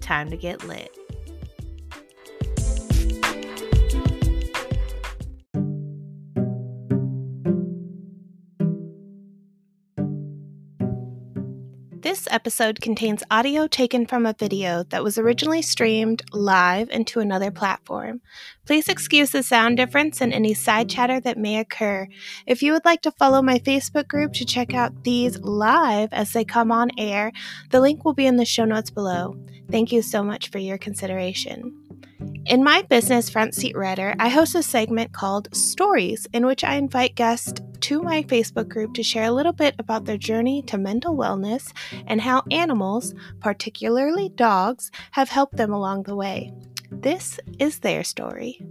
time to get lit. This episode contains audio taken from a video that was originally streamed live into another platform. Please excuse the sound difference and any side chatter that may occur. If you would like to follow my Facebook group to check out these live as they come on air, the link will be in the show notes below. Thank you so much for your consideration. In my business, Front Seat Ryder, I host a segment called Stories, in which I invite guests to my Facebook group to share a little bit about their journey to mental wellness and how animals, particularly dogs, have helped them along the way. This is their story.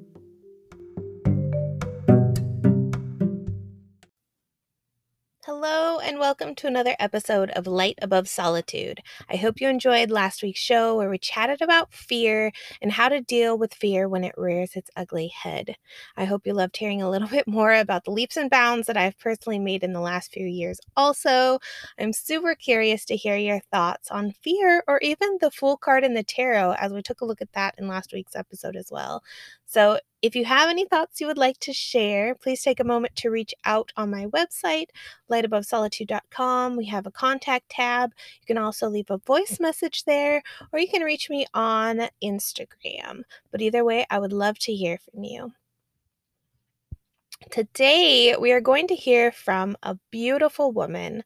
Hello, and welcome to another episode of Light Above Solitude. I hope you enjoyed last week's show where we chatted about fear and how to deal with fear when it rears its ugly head. I hope you loved hearing a little bit more about the leaps and bounds that I've personally made in the last few years. Also, I'm super curious to hear your thoughts on fear or even the Fool card in the tarot as we took a look at that in last week's episode as well. So, if you have any thoughts you would like to share, please take a moment to reach out on my website, lightabovesolitude.com. We have a contact tab. You can also leave a voice message there, or you can reach me on Instagram. But either way, I would love to hear from you. Today, we are going to hear from a beautiful woman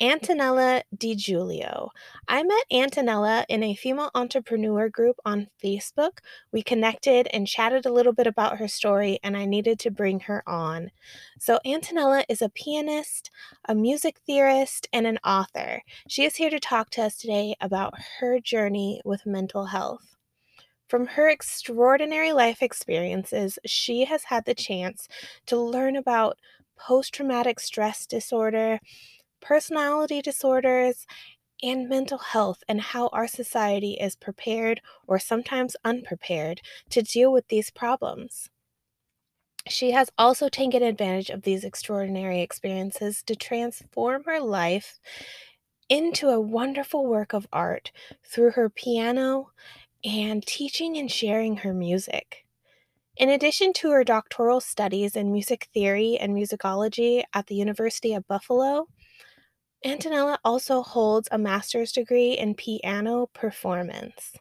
Antonella Di Giulio. I met Antonella in a female entrepreneur group on Facebook. We connected and chatted a little bit about her story, and I needed to bring her on. So, Antonella is a pianist, a music theorist, and an author. She is here to talk to us today about her journey with mental health. From her extraordinary life experiences, she has had the chance to learn about post traumatic stress disorder personality disorders, and mental health, and how our society is prepared or sometimes unprepared to deal with these problems. She has also taken advantage of these extraordinary experiences to transform her life into a wonderful work of art through her piano and teaching and sharing her music. In addition to her doctoral studies in music theory and musicology at the University of Buffalo, Antonella also holds a master's degree in piano performance.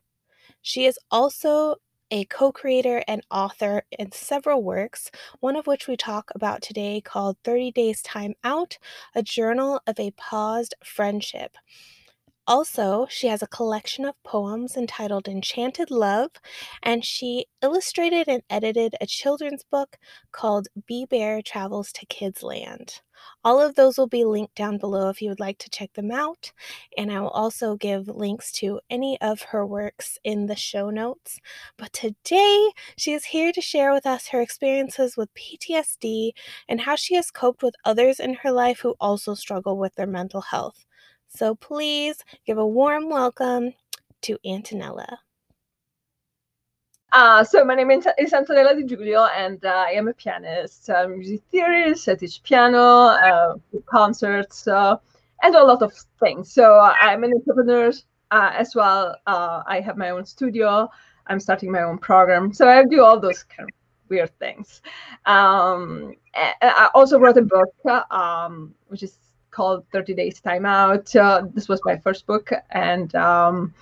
She is also a co creator and author in several works, one of which we talk about today called 30 Days Time Out A Journal of a Paused Friendship. Also, she has a collection of poems entitled Enchanted Love, and she illustrated and edited a children's book called Bee Bear Travels to Kids Land. All of those will be linked down below if you would like to check them out, and I will also give links to any of her works in the show notes. But today, she is here to share with us her experiences with PTSD and how she has coped with others in her life who also struggle with their mental health. So please give a warm welcome to Antonella. Uh, so my name is Antonella Di Giulio, and uh, I am a pianist, music theorist. I teach piano, uh, concerts, uh, and a lot of things. So I'm an entrepreneur uh, as well. I have my own studio. I'm starting my own program. So I do all those kind of weird things. Um, I also wrote a book, um, which is called 30 Days Time Out. This was my first book, and um,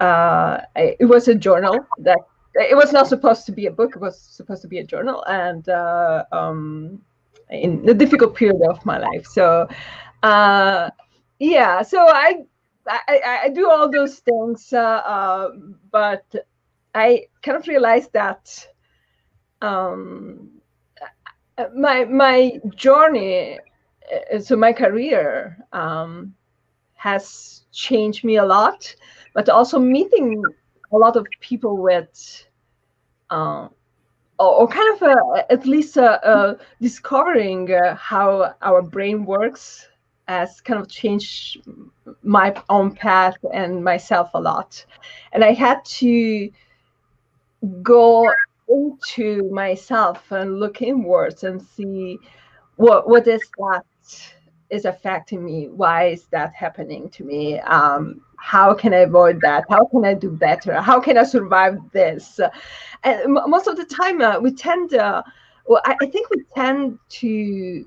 it was a journal that it was not supposed to be a book. It was supposed to be a journal, and uh, um, in the difficult period of my life. So, uh, yeah. So I, I, I do all those things, uh, uh, but I kind of realized that um, my my journey, uh, so my career, um, has changed me a lot, but also meeting a lot of people with um, or, or, kind of a, at least discovering uh, how our brain works has kind of changed my own path and myself a lot. And i had to go into myself and look inwards and see what what is that is affecting me why is that happening to me? Um, how can i avoid that? How can i do better? How can i survive this? And most of the time uh, we tend uh, well I, I, think we tend to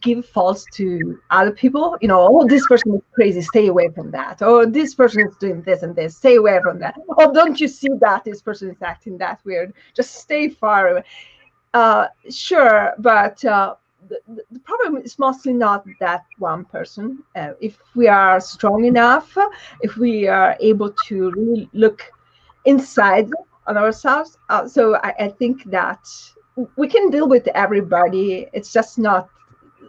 give faults to other people you know oh this person is crazy stay away from that. Or this person is doing this and this stay away from that. Oh don't you see that this person is acting that weird? Just stay far away. Uh, sure but uh, the, the, problem is mostly not that one person. Uh, if we are strong enough, if we are able to really look inside on ourselves, uh, so I, I think that we can deal with everybody. It's just not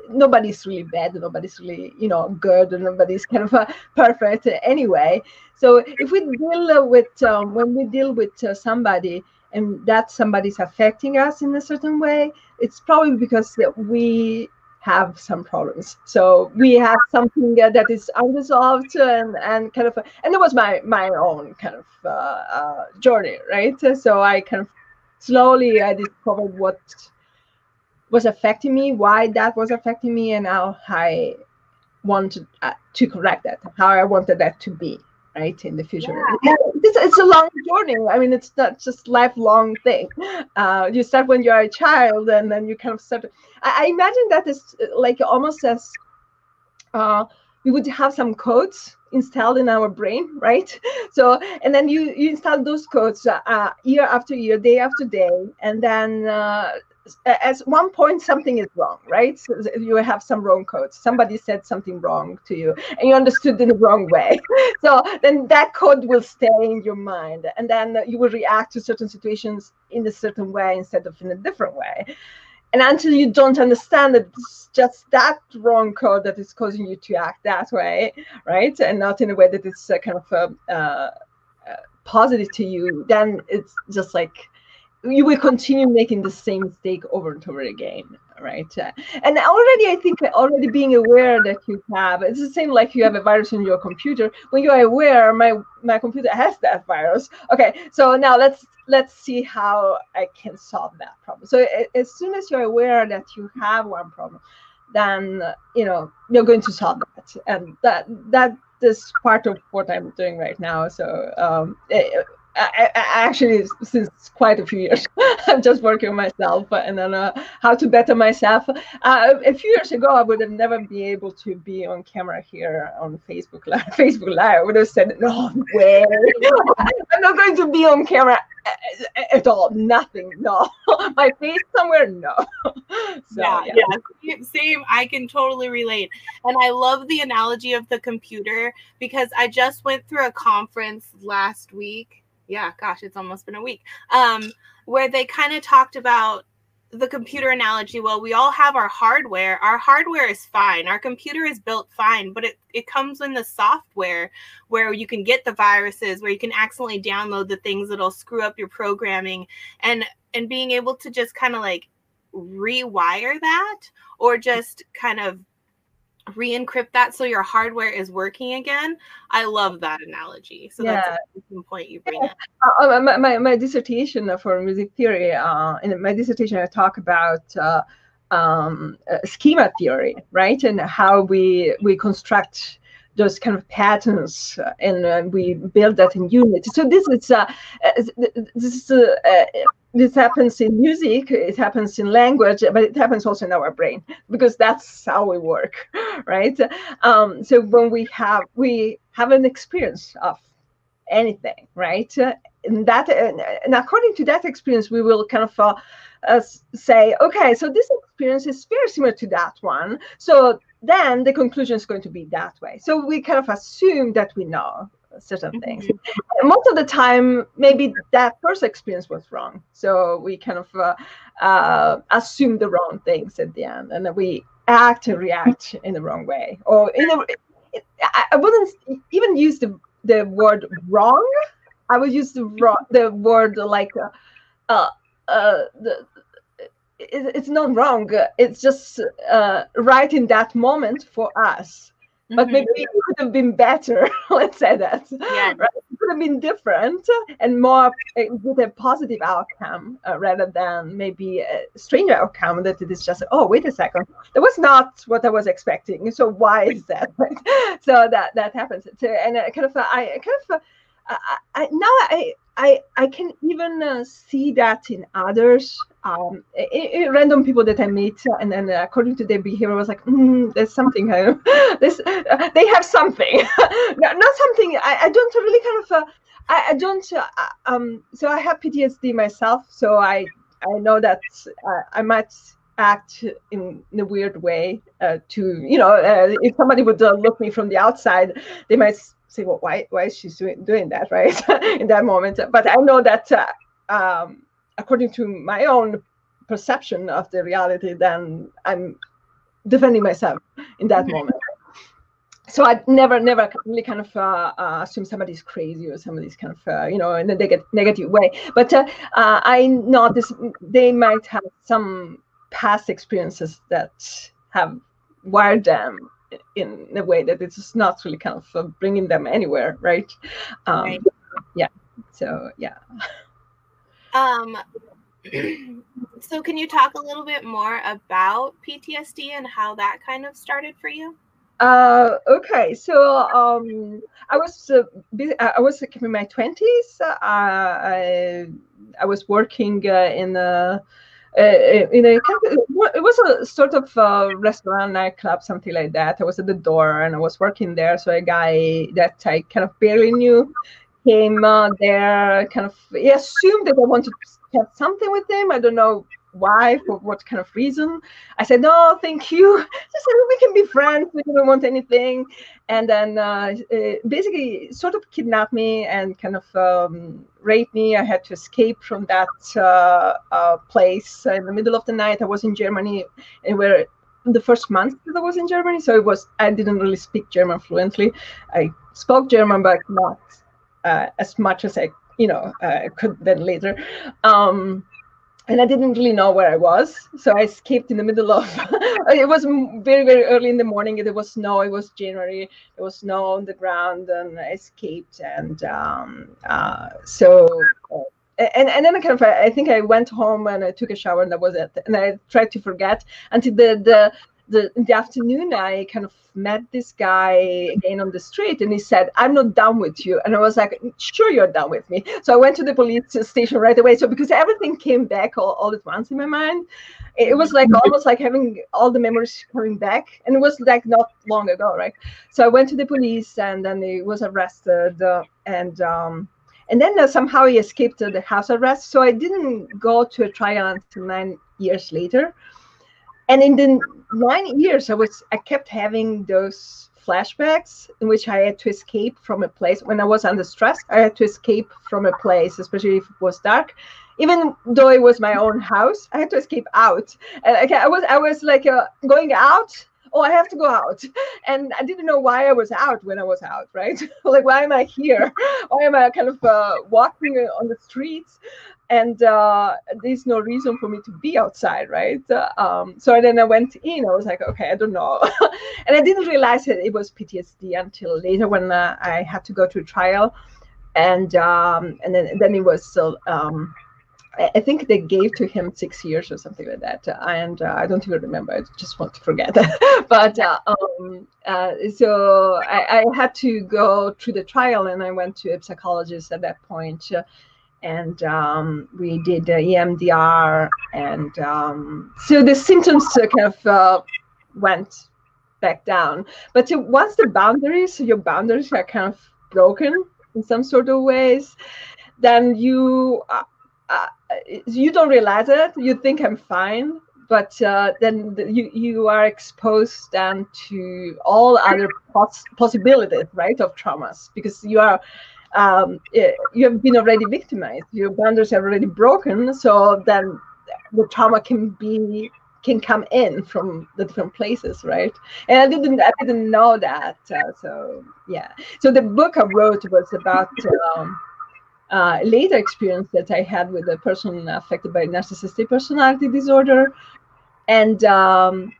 nobody's really bad nobody's really you know good and nobody's kind of uh, perfect anyway so if we deal with um, when we deal with uh, somebody and that somebody's affecting us in a certain way, it's probably because we have some problems. So we have something that is unresolved and, and kind of, and it was my, my own kind of uh, uh, journey, right? So I kind of slowly I discovered what was affecting me, why that was affecting me, and how I wanted uh, to correct that, how I wanted that to be right in the future. Yeah. it's, it's, a long journey. I mean it's not just lifelong thing. Uh, you start when you're a child and then you kind of start i, I imagine that is uh, like almost as uh, we would have some codes installed in our brain right? So and then you you install those codes uh, year after year day after day and then uh, at one point something is wrong right? So you have some wrong codes. Somebody said something wrong to you and you understood in the wrong way. So then that code will stay in your mind and then you will react to certain situations in a certain way instead of in a different way. And until you don't understand that it's just that wrong code that is causing you to act that way right and not in a way that is uh, kind of uh, uh, positive to you then it's just like you will continue making the same mistake over and over again right? Uh, and already i think already being aware that you have it's the same like you have a virus in your computer. When you are aware my my computer has that virus. Okay so now let's let's see how i can solve that problem. So as soon as you're aware that you have one problem then you know you're going to solve that. And that that is part of what i'm doing right now. So um, it, I, I actually since quite a few years i'm just working on myself and then uh, how to better myself. Uh, a few years ago i would have never been able to be on camera here on facebook live facebook live. I would have said no way. I'm not going to be on camera at all. Nothing. No. My face somewhere? No. So, yeah, yeah. yeah. Same i can totally relate. And i love the analogy of the computer because i just went through a conference last week yeah, gosh, it's almost been a week. Um, where they kind of talked about the computer analogy. Well, we all have our hardware. Our hardware is fine. Our computer is built fine, but it, it comes in the software where you can get the viruses, where you can accidentally download the things that'll screw up your programming and and being able to just kind of like rewire that or just kind of re-encrypt that so your hardware is working again i love that analogy so yeah. that's a point you bring yeah. uh, my, my, my, dissertation for music theory uh, in my dissertation i talk about uh, um, uh, schema theory right and how we we construct those kind of patterns uh, and uh, we build that in unity so this is uh, this is this happens in music it happens in language but it happens also in our brain because that's how we work right um, so when we have we have an experience of anything, right? and that and according to that experience, we will kind of uh, uh, say, okay, so this experience is very similar to that one. So then the conclusion is going to be that way. So we kind of assume that we know certain things. Mm-hmm. Most of the time, maybe that first experience was wrong. So we kind of uh, uh, assume the wrong things at the end, and we act and react in the wrong way. Or in a, it, I wouldn't even use the the word wrong. I would use the the word like uh, uh, uh the, it, it's not wrong. It's just uh, right in that moment for us. Mm-hmm. But maybe it could have been better. Let's say that. Yeah. Right? It could have been different and more with a positive outcome uh, rather than maybe a strange outcome that it is just, oh, wait a second, that was not what I was expecting. So why is that? so that that happens. So, and I kind of, I kind of I, I, now I, I I can even uh, see that in others, um, in, in random people that I meet, and then uh, according to their behavior, I was like, mm, "There's something. Uh, this, uh, they have something, not, something. I, I, don't really kind of. Uh, I, I, don't. Uh, um, so I have PTSD myself, so I I know that I might act in, in, a weird way to you know if somebody would look me from the outside, they might say, well, why why is she doing, doing that, right? in that moment. But I know that uh, um, according to my own perception of the reality, then I'm defending myself in that mm-hmm. moment. So I never, never really kind of uh, uh, assume somebody's crazy or somebody's kind of, uh, you know, in a neg- negative way. But uh, uh, I know this, they might have some past experiences that have wired them in a way that it's not really kind of bringing them anywhere, right? Um, right. Yeah. So yeah. Um. so can you talk a little bit more about PTSD and how that kind of started for you? Uh, okay, so um, I was uh, I was in my twenties. Uh, I I was working uh, in a uh, in a it was a sort of a restaurant nightclub something like that i was at the door and i was working there so a guy that i kind of barely knew came uh, there kind of he assumed that i wanted to have something with him. I don't know why for what kind of reason. I said no thank you. Just said we can be friends. We don't want anything. And then uh, basically sort of kidnapped me and kind of um, raped me. I had to escape from that uh, uh place in the middle of the night. I was in germany and where the first month that i was in germany. So it was i didn't really speak german fluently. I spoke german but not uh, as much as i you know uh, could then later um, and I didn't really know where I was. So I escaped in the middle of it was very, very early in the morning. There was snow. It was January. There was snow on the ground, and I escaped. And um, uh, so, uh, and, and then I kind of, I think I went home and I took a shower, and that was it. And I tried to forget until the, the, the, in the afternoon, I kind of met this guy again on the street and he said, I'm not done with you. And I was like, sure, you're done with me. So I went to the police station right away. So because everything came back all, all at once in my mind, it was like almost like having all the memories coming back. And it was like not long ago, right? So I went to the police and then he was arrested. Uh, and, um, and then uh, somehow he escaped the house arrest. So I didn't go to a trial until nine years later and in the nine years i was i kept having those flashbacks in which i had to escape from a place. When i was under stress i had to escape from a place especially if it was dark. Even though it was my own house i had to escape out. And okay, i was i was like uh, going out oh i have to go out. And i didn't know why i was out when i was out right? Like why am i here? Why am i kind of uh, walking on the streets and uh, there's no reason for me to be outside, right? Um, so then I went in. I was like, okay, I don't know, and I didn't realize that it was PTSD until later when uh, I had to go to a trial, and um, and then then it was still. Um, I think they gave to him six years or something like that, and uh, I don't even remember. I just want to forget. but uh, um, uh, so I, I, had to go through the trial, and I went to a psychologist at that point and um, we did the EMDR, and um, so the symptoms kind of uh, went back down. But once the boundaries, your boundaries are kind of broken, in some sort of ways, then you uh, uh, you don't realize it. You think I'm fine, but uh, then you you are exposed then to all other poss- possibilities, right, of traumas because you are um, eh, you have been already victimized. Your boundaries are already broken, so then the trauma can be can come in from the different places, right? And I didn't I didn't know that. Uh, so yeah. So the book I wrote was about um, uh, later experience that I had with a person affected by narcissistic personality disorder, and um,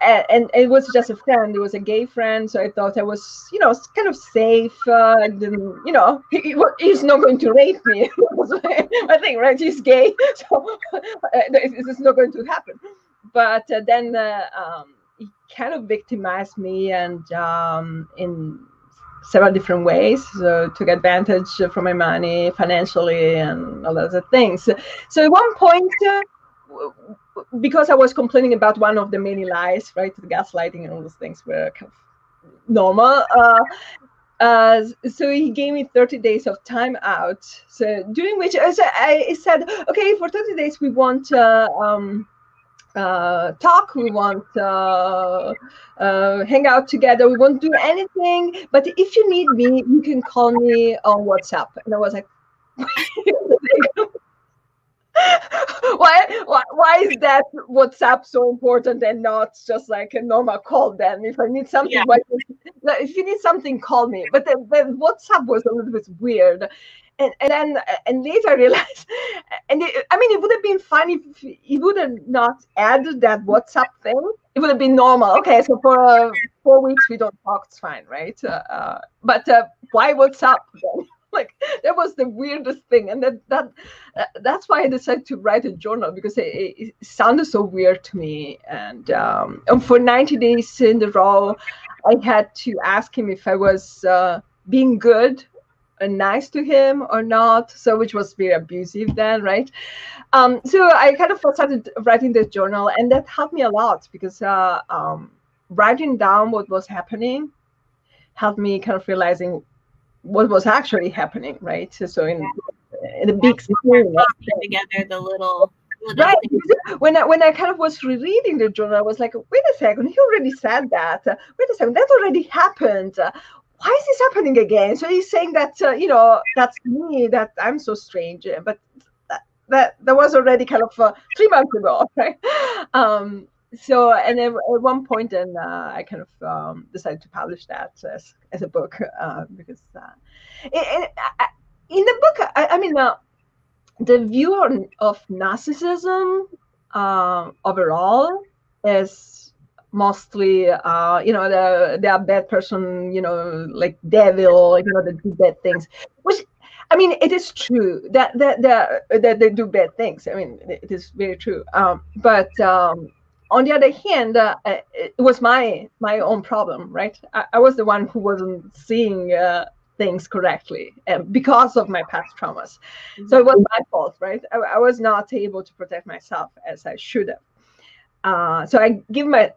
and it was just a friend. It was a gay friend, so I thought I was, you know, kind of safe. Uh, and you know, he, he's not going to rape me. I think, right? He's gay, so this is not going to happen. But uh, then uh, um, he kind of victimized me, and um, in several different ways. So took advantage from my money financially and all other things. So at one point uh, because I was complaining about one of the many lies, right? The gaslighting and all those things were kind of normal. Uh, uh, so he gave me 30 days of time out. So during which I said, I said okay, for 30 days we want uh, um, uh, talk, we want uh, uh, hang out together, we won't do anything. But if you need me, you can call me on WhatsApp. And I was like, why, why why is that WhatsApp so important and not just like a normal call? Then, if I need something, yeah. why, if you need something, call me. But then, then WhatsApp was a little bit weird. And, and then and later I realized, and it, I mean, it would have been fine if he would have not added that WhatsApp thing. It would have been normal. Okay, so for uh, four weeks we don't talk, it's fine, right? Uh, uh, but uh, why WhatsApp then? Like that was the weirdest thing. And that that that's why i decided to write a journal because it, it sounded so weird to me. And um, and for 90 days in a row i had to ask him if i was uh, being good and nice to him or not. So which was very abusive then right? Um, so i kind of started writing this journal and that helped me a lot because uh, um, writing down what was happening helped me kind of realizing what was actually happening, right? So in in the big screen, together the little. Right. When I when I kind of was rereading the journal, I was like, wait a second, he already said that. Wait a second, that already happened. Why is this happening again? So he's saying that uh, you know that's me, that I'm so strange, but that that, that was already kind of uh, three months ago, right? Um, so and at, at one point then uh, i kind of um, decided to publish that as, as a book uh, because uh, in, in, the book i, I mean uh, the view on, of narcissism uh, overall is mostly uh, you know the they are bad person you know like devil you know they do bad things which I mean, it is true that that that, that they do bad things. I mean, it is very true. Um, but um, on the other hand, uh, it was my my own problem, right? I, I was the one who wasn't seeing uh, things correctly uh, because of my past traumas. So it was my fault, right? I, I, was not able to protect myself as I should have. Uh, so I give my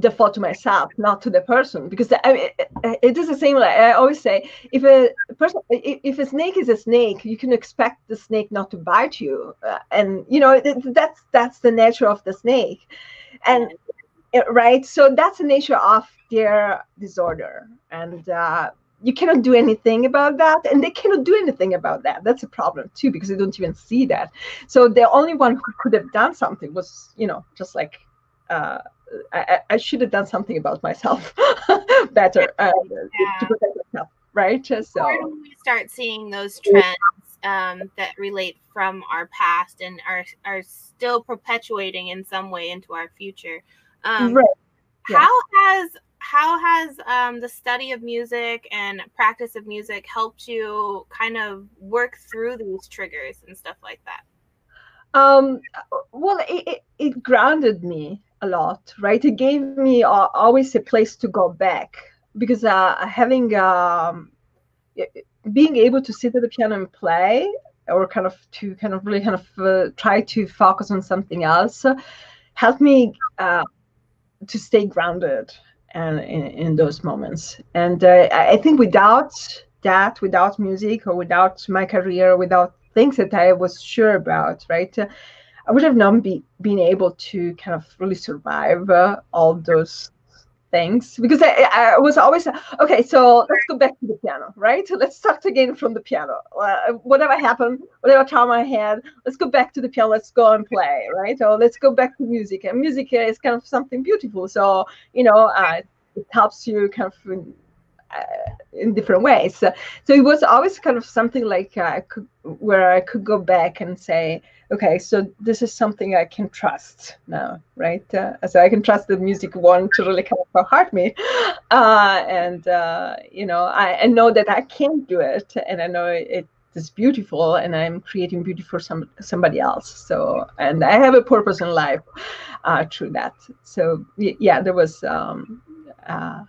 default to myself, not to the person, because I mean, it, it is the same. Like I always say, if a person, if a snake is a snake, you can expect the snake not to bite you, uh, and you know that's that's the nature of the snake, and right. So that's the nature of their disorder, and uh, you cannot do anything about that, and they cannot do anything about that. That's a problem too, because they don't even see that. So the only one who could have done something was, you know, just like. Uh, I, I should have done something about myself better uh, yeah. to protect myself, right? So Where do we start seeing those trends um, that relate from our past and are are still perpetuating in some way into our future? Um, right. Yeah. How has how has um, the study of music and practice of music helped you kind of work through these triggers and stuff like that? Um, well, it, it, it grounded me a lot, right? It gave me uh, always a place to go back because uh, having um, being able to sit at the piano and play, or kind of to kind of really kind of uh, try to focus on something else, helped me uh, to stay grounded and in, in those moments. And uh, I think without that without music or without my career without things that i was sure about right? I would have not be, been able to kind of really survive uh, all those things because I, I was always okay so let's go back to the piano right? Let's start again from the piano. Uh, whatever happened whatever trauma i had let's go back to the piano let's go and play right? Or let's go back to music. And music is kind of something beautiful. So you know uh, it helps you kind of uh, in different ways so it was always kind of something like uh, I could, where i could go back and say okay, so this is something I can trust now, right? Uh, so I can trust the music one to really kind of hurt me, uh, and uh, you know, I, I, know that I can do it, and I know it is beautiful, and I'm creating beauty for some somebody else. So, and I have a purpose in life uh, through that. So yeah, there was. Um, uh,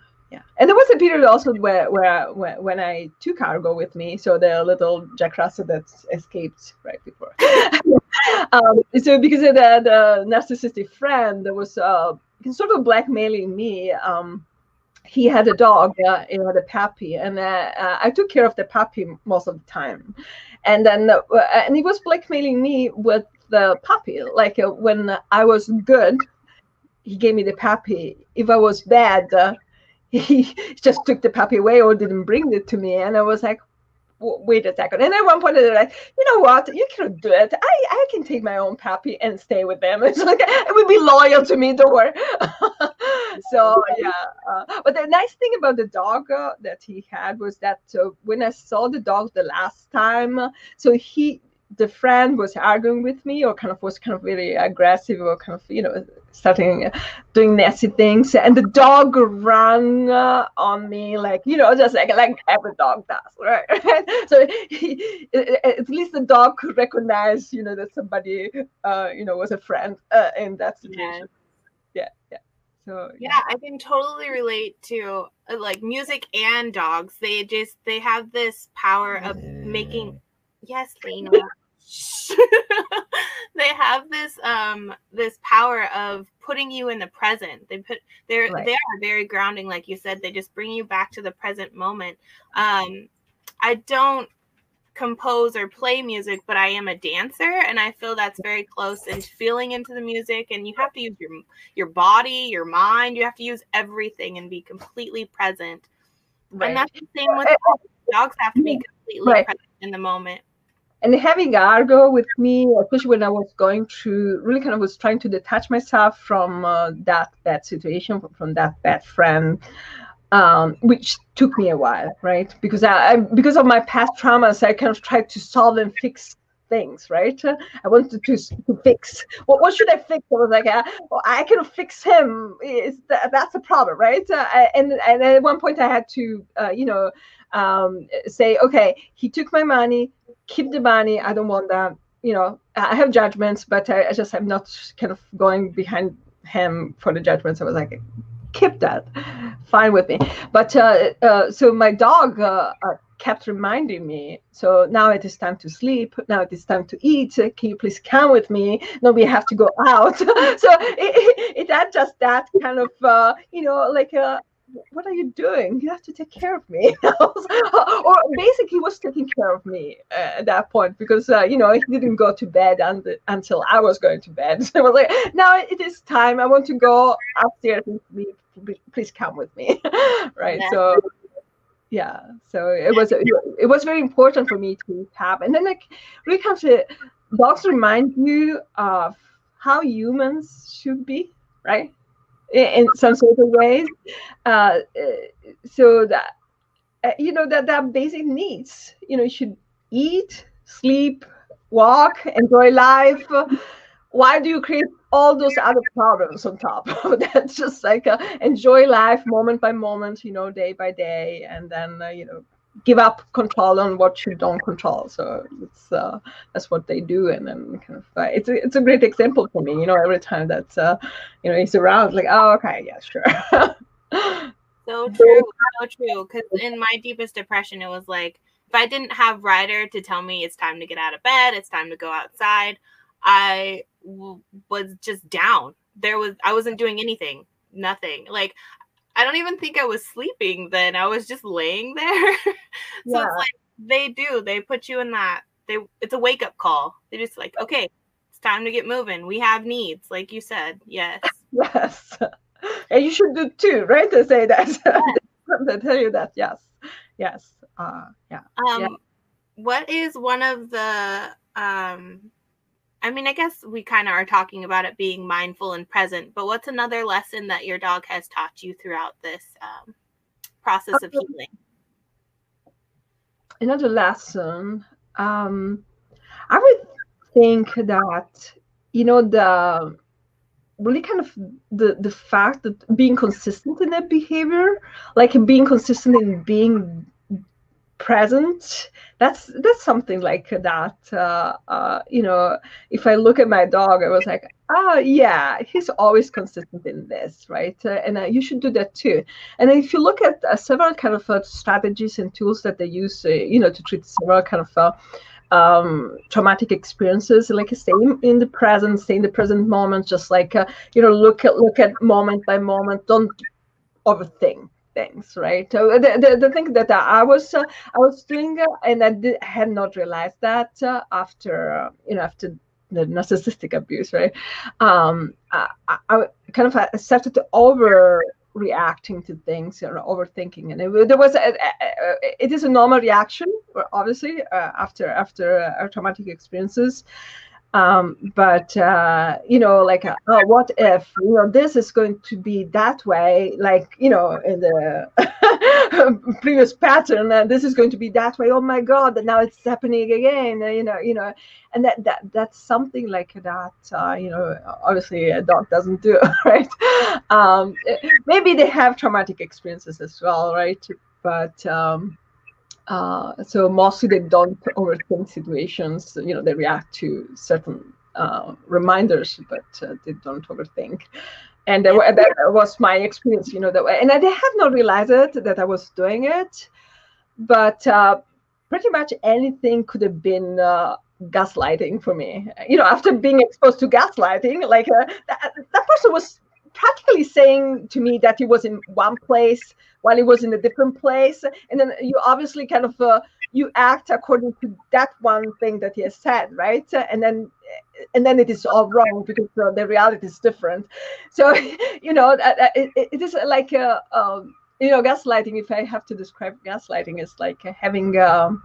and there was a period also where where when, i took Argo with me so the little jack russell that escaped right before. Um, so because of the, the narcissistic friend that was uh, sort of blackmailing me um, he had a dog uh, he had a puppy and uh, uh, i took care of the puppy most of the time. And then uh, and he was blackmailing me with the puppy. Like uh, when i was good he gave me the puppy. If i was bad he just took the puppy away or didn't bring it to me. And I was like, wait a second. And at one point, they're like, you know what? You can do it. I, I can take my own puppy and stay with them. It's like, it would be loyal to me, don't worry. so, yeah. Uh, but the nice thing about the dog uh, that he had was that uh, when I saw the dog the last time, so he, the friend was arguing with me or kind of was kind of really aggressive or kind of you know starting doing nasty things and the dog ran uh, on me like you know just like like every dog does right so he, at least the dog could recognize you know that somebody uh, you know was a friend uh, in that situation yeah yeah, So, yeah. yeah. I can totally relate to uh, like music and dogs. They just they have this power of making Yes, Lena. they have this um this power of putting you in the present. They put they're right. they are very grounding, like you said. They just bring you back to the present moment. Um, I don't compose or play music, but I am a dancer, and I feel that's very close and feeling into the music. And you have to use your your body, your mind. You have to use everything and be completely present. Right. And that's the same with dogs. Have to be completely right. present in the moment and having Argo with me, especially when I was going through, really kind of was trying to detach myself from uh, that bad situation, from, that bad friend, um, which took me a while, right? Because I, I, because of my past traumas, I kind of tried to solve and fix things, right? I wanted to, to fix. What, what should I fix? I was like, uh, well, I can fix him. Is that, that's a problem, right? Uh, and and at one point, I had to, uh, you know, um, say, okay, he took my money keep the money. I don't want that. You know, I have judgments, but I, I just am not kind of going behind him for the judgments. I was like, keep that, fine with me. But uh, uh, so my dog uh, kept reminding me. So now it is time to sleep. Now it is time to eat. Can you please come with me? No, we have to go out. so it, it, it, had just that kind of, uh, you know, like a what are you doing? You have to take care of me. or basically, he was taking care of me uh, at that point because, uh, you know, he didn't go to bed until I was going to bed. So I was like, now it is time. I want to go upstairs and sleep. Please come with me. right. Yeah. So, yeah. So it was, it was very important for me to have. And then, like, really comes to dogs remind you of how humans should be, right? in some sort of ways. Uh, so that uh, you know that that basic needs. You know, you should eat, sleep, walk, enjoy life. Why do you create all those other problems on top of that? Just like uh, enjoy life moment by moment, you know, day by day, and then uh, you know give up control on what you don't control. So it's uh, that's what they do, and then kind of uh, it's a, it's a great example for me. You know, every time that uh, you know he's around, like oh okay, yeah, sure. so true, so true. Because in my deepest depression, it was like if I didn't have Ryder to tell me it's time to get out of bed, it's time to go outside, I was just down. There was I wasn't doing anything, nothing. Like I don't even think I was sleeping then. I was just laying there. so yeah. it's like they do. They put you in that. They it's a wake up call. They just like, okay, it's time to get moving. We have needs, like you said. Yes. Yes. And you should do too, right? To say that. Yes. they tell you that. Yes. Yes. Uh, yeah. Um, yeah. What is one of the um I mean, I guess we kind of are talking about it being mindful and present, but what's another lesson that your dog has taught you throughout this um, process of healing? Another lesson, um, I would think that, you know, the really kind of the the fact that being consistent in that behavior like being consistent in being present. That's that's something like that uh, uh, you know if i look at my dog i was like oh yeah he's always consistent in this right? Uh, and uh, you should do that too. And if you look at uh, several kind of uh, strategies and tools that they use you know to treat several kind of um, traumatic experiences like stay in the present stay in the present moment just like you know look at look at moment by moment don't overthink things, right? So the, the, the thing that I was uh, I was doing, uh, and I did, had not realized that uh, after you know after the narcissistic abuse, right? Um, I, I, kind of started to over reacting to things or overthinking and it, there was a, a, a, it is a normal reaction obviously uh, after after uh, traumatic experiences um, but uh, you know like uh, oh, what if you know this is going to be that way like you know in the previous pattern and this is going to be that way. Oh my god and now it's happening again you know you know and that that that's something like that uh, you know obviously a dog doesn't do right? Um, maybe they have traumatic experiences as well right? But um, uh, so mostly they don't overthink situations. You know, they react to certain uh, reminders, but uh, they don't overthink. And that, that, was my experience. You know, that way. and I had not realized it that I was doing it, but uh, pretty much anything could have been uh, gaslighting for me. You know, after being exposed to gaslighting, like uh, that, that person was practically saying to me that he was in one place while he was in a different place. And then you obviously kind of uh, you act according to that one thing that he has said right? And then and then it is all wrong because uh, the reality is different. So you know it, it is like a um, you know gaslighting if i have to describe gaslighting is like having um,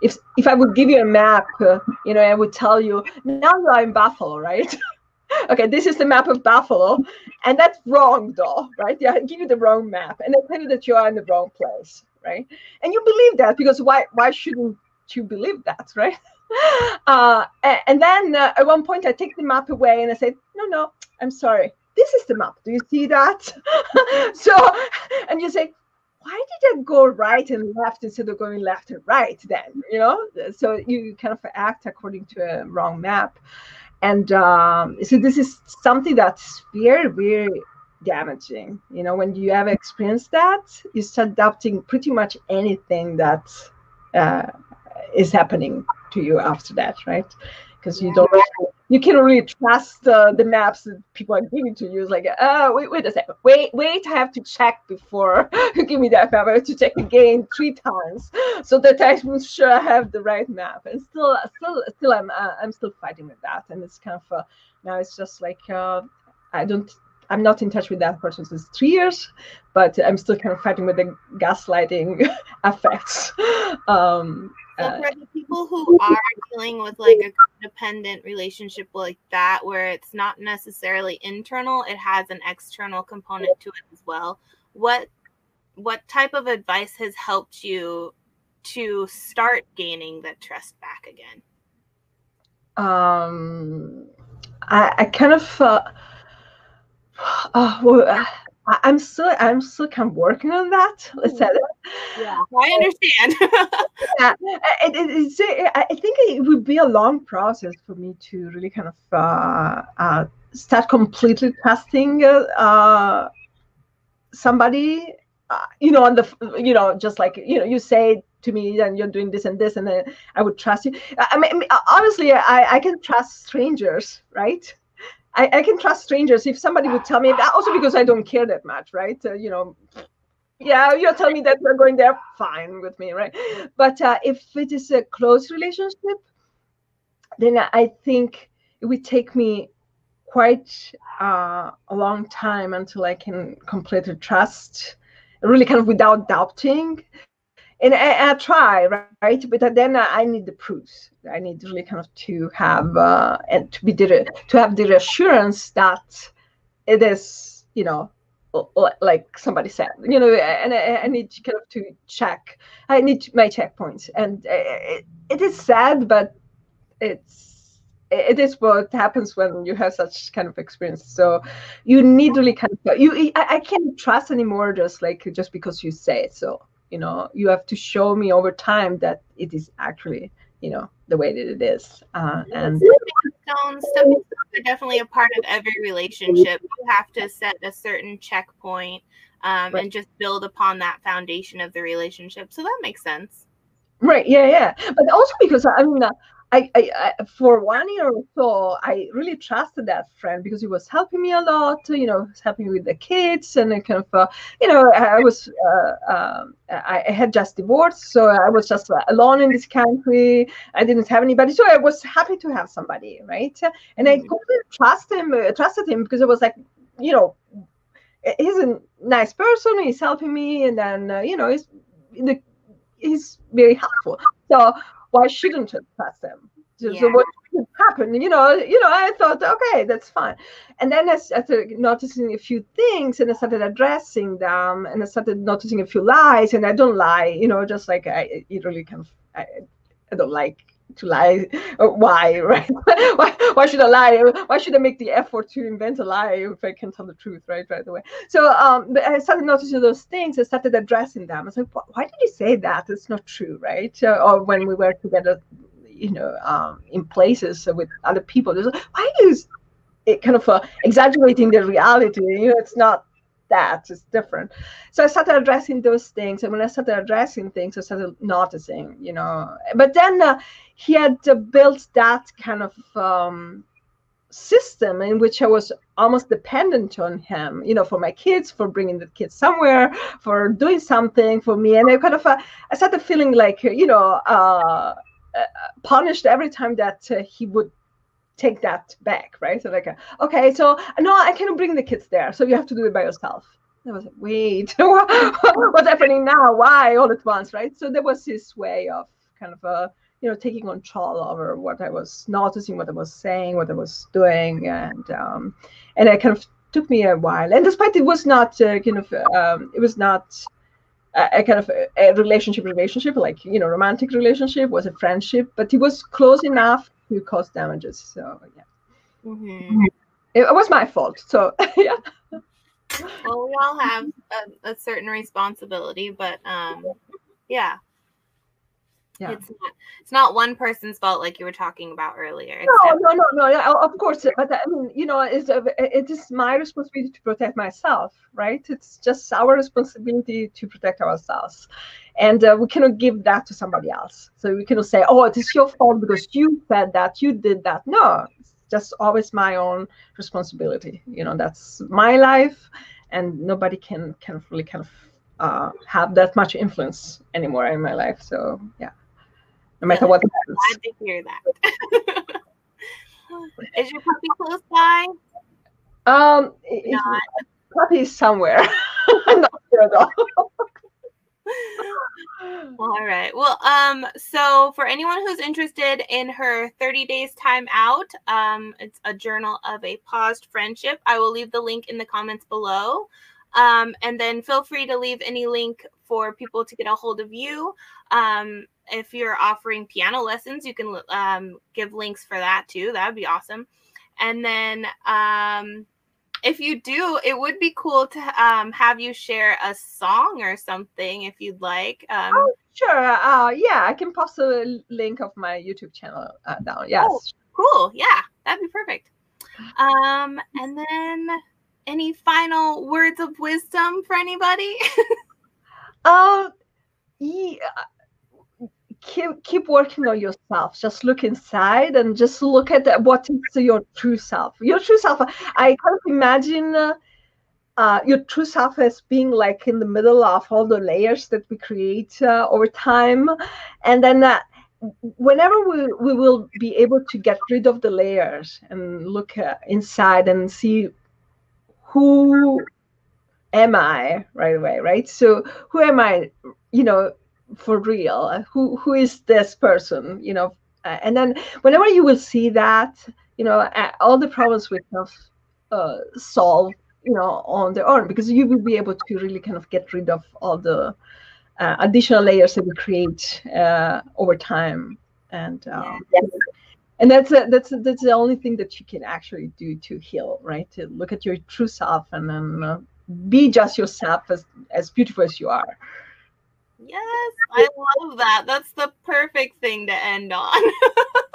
if if i would give you a map uh, you know i would tell you now you are in buffalo right okay, this is the map of Buffalo, and that's wrong, though, right? Yeah, I give you the wrong map, and I tell you that you are in the wrong place, right? And you believe that because why? Why shouldn't you believe that, right? Uh, and then uh, at one point, I take the map away and I say, no, no, I'm sorry. This is the map. Do you see that? so, and you say, why did I go right and left instead of going left and right then? You know, so you kind of act according to a wrong map and um, so this is something that's very very damaging. You know when you have experienced that you start adopting pretty much anything that uh, is happening to you after that right? Because you don't you can't really trust uh, the maps that people are giving to you. It's like, oh, wait, wait a second, wait, wait, I have to check before you give me that map. I have to check again three times so that I'm sure I have the right map. And still, still, still, I'm, uh, I'm still fighting with that. And it's kind of uh, now it's just like uh, I don't. I'm not in touch with that person since three years, but I'm still kind of fighting with the gaslighting effects. Um, so uh, for the people who are dealing with like a codependent relationship like that, where it's not necessarily internal, it has an external component to it as well. What what type of advice has helped you to start gaining that trust back again? Um, I, I kind of. Uh, uh, well, I'm still I'm still kind of working on that. Let's say that. Yeah, I understand. yeah, it, it, it, I think it would be a long process for me to really kind of uh, uh, start completely trusting uh, uh somebody. Uh, you know, on the you know, just like you know, you say to me and you're doing this and this, and then I would trust you. I mean, obviously, I I can trust strangers, right? I, I can trust strangers if somebody would tell me that also because I don't care that much, right? Uh, you know, yeah, you're telling me that we're going there, fine with me, right? But uh, if it is a close relationship, then I think it would take me quite uh, a long time until I can completely trust, really kind of without doubting. And I, I try, right? But then I need the proofs. I need really kind of to have uh, and to be the, to have the reassurance that it is, you know, like somebody said, you know, and I, I need kind of to check. I need my checkpoints, and it, it is sad, but it's it is what happens when you have such kind of experience. So you need really kind of you. I, I can't trust anymore just like just because you say it. So you know, you have to show me over time that it is actually you know the way that it is. Uh, and stones stepping stones are definitely a part of every relationship. You have to set a certain checkpoint um, right. and just build upon that foundation of the relationship. So that makes sense. Right yeah yeah. But also because i mean uh, I, I, I, for one year or so, I really trusted that friend because he was helping me a lot. You know, helping me with the kids, and kind of, uh, you know, I was, uh, um, I had just divorced, so I was just alone in this country. I didn't have anybody, so I was happy to have somebody, right? And I mm-hmm. completely trust him, uh, trusted him because it was like, you know, he's a nice person. He's helping me, and then uh, you know, he's he's very helpful. So why shouldn't it pass them? Yeah. So what could happen? You know, you know, I thought, okay, that's fine. And then I started noticing a few things and I started addressing them and I started noticing a few lies and I don't lie, you know, just like I it really kind of I, I don't like to lie why right? Why, why should i lie? Why should i make the effort to invent a lie if i can tell the truth right right away so um i started noticing those things. I started addressing them. I was like why did you say that? It's not true right? Uh, or when we were together you know um, in places with other people like, why is it kind of uh, exaggerating the reality you know it's not that it's different so i started addressing those things and when i started addressing things i started noticing you know but then uh, he had uh, built that kind of um, system in which I was almost dependent on him, you know, for my kids, for bringing the kids somewhere, for doing something for me. And I kind of, uh, I started feeling like, you know, uh, uh punished every time that uh, he would take that back, right? So like, okay, so no, I cannot bring the kids there, so you have to do it by yourself. I was like, wait, what's happening now? Why all at once, right? So there was this way of kind of uh, you know taking control over what I was noticing, what I was saying, what I was doing, and um, and it kind of took me a while. And despite it was not uh, kind of um, it was not a, a kind of a, a relationship relationship like you know romantic relationship was a friendship, but it was close enough to cause damages. So yeah. Mm-hmm. It, it was my fault. So yeah. Well, we all have a, a certain responsibility, but um, yeah, yeah. It's not it's not one person's fault like you were talking about earlier. No, no, no, no, no. Of course, but I mean, you know, it's it is my responsibility to protect myself, right? It's just our responsibility to protect ourselves, and uh, we cannot give that to somebody else. So we cannot say, "Oh, it is your fault because you said that, you did that." No, it's just always my own responsibility. You know, that's my life, and nobody can can really kind of uh, have that much influence anymore in my life. So yeah no matter what happens. Glad to hear that. is your puppy close by? Um, puppy somewhere. I'm not sure though. All right. Well, um, so for anyone who's interested in her 30 days time out, um, it's a journal of a paused friendship. I will leave the link in the comments below. Um, and then feel free to leave any link for people to get a hold of you. Um, if you're offering piano lessons, you can um, give links for that too. That would be awesome. And then um, if you do, it would be cool to um, have you share a song or something if you'd like. Um, oh, sure. Uh, yeah, I can post a link of my YouTube channel uh, down. Yes. Oh, cool. Yeah, that'd be perfect. Um, and then any final words of wisdom for anybody? um, yeah, keep keep working on yourself. Just look inside and just look at what is your true self. Your true self i of imagine uh, uh, your true self as being like in the middle of all the layers that we create uh, over time. And then uh, whenever we, we will be able to get rid of the layers and look uh, inside and see who am i right away right? So who am i you know for real? Who who is this person you know? And then whenever you will see that you know all the problems we have uh, solve you know on their own because you will be able to really kind of get rid of all the uh, additional layers that we create uh, over time and um. And that's a, that's a, that's the only thing that you can actually do to heal right to look at your true self and then uh, be just yourself as as beautiful as you are yes i love that that's the perfect thing to end on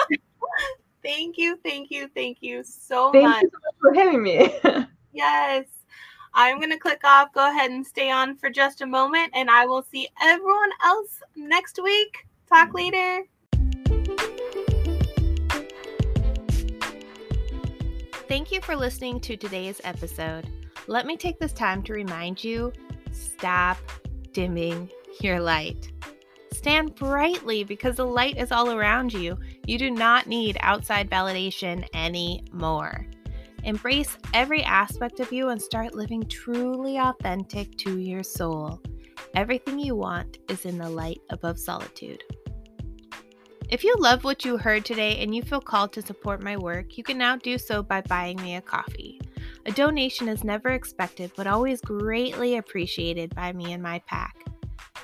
thank you thank you thank you so thank much you so much for having me yes I'm going to click off. Go ahead and stay on for just a moment, and I will see everyone else next week. Talk later. Thank you for listening to today's episode. Let me take this time to remind you stop dimming your light. Stand brightly because the light is all around you. You do not need outside validation anymore. Embrace every aspect of you and start living truly authentic to your soul. Everything you want is in the light above solitude. If you love what you heard today and you feel called to support my work, you can now do so by buying me a coffee. A donation is never expected but always greatly appreciated by me and my pack.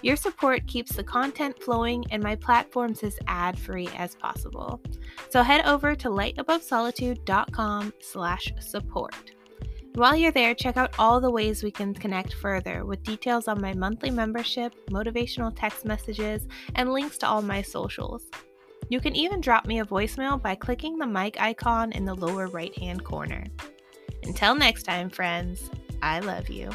Your support keeps the content flowing and my platforms as ad-free as possible. So head over to lightabovesolitude.com slash support. While you're there, check out all the ways we can connect further with details on my monthly membership, motivational text messages, and links to all my socials. You can even drop me a voicemail by clicking the mic icon in the lower right hand corner. Until next time, friends, I love you.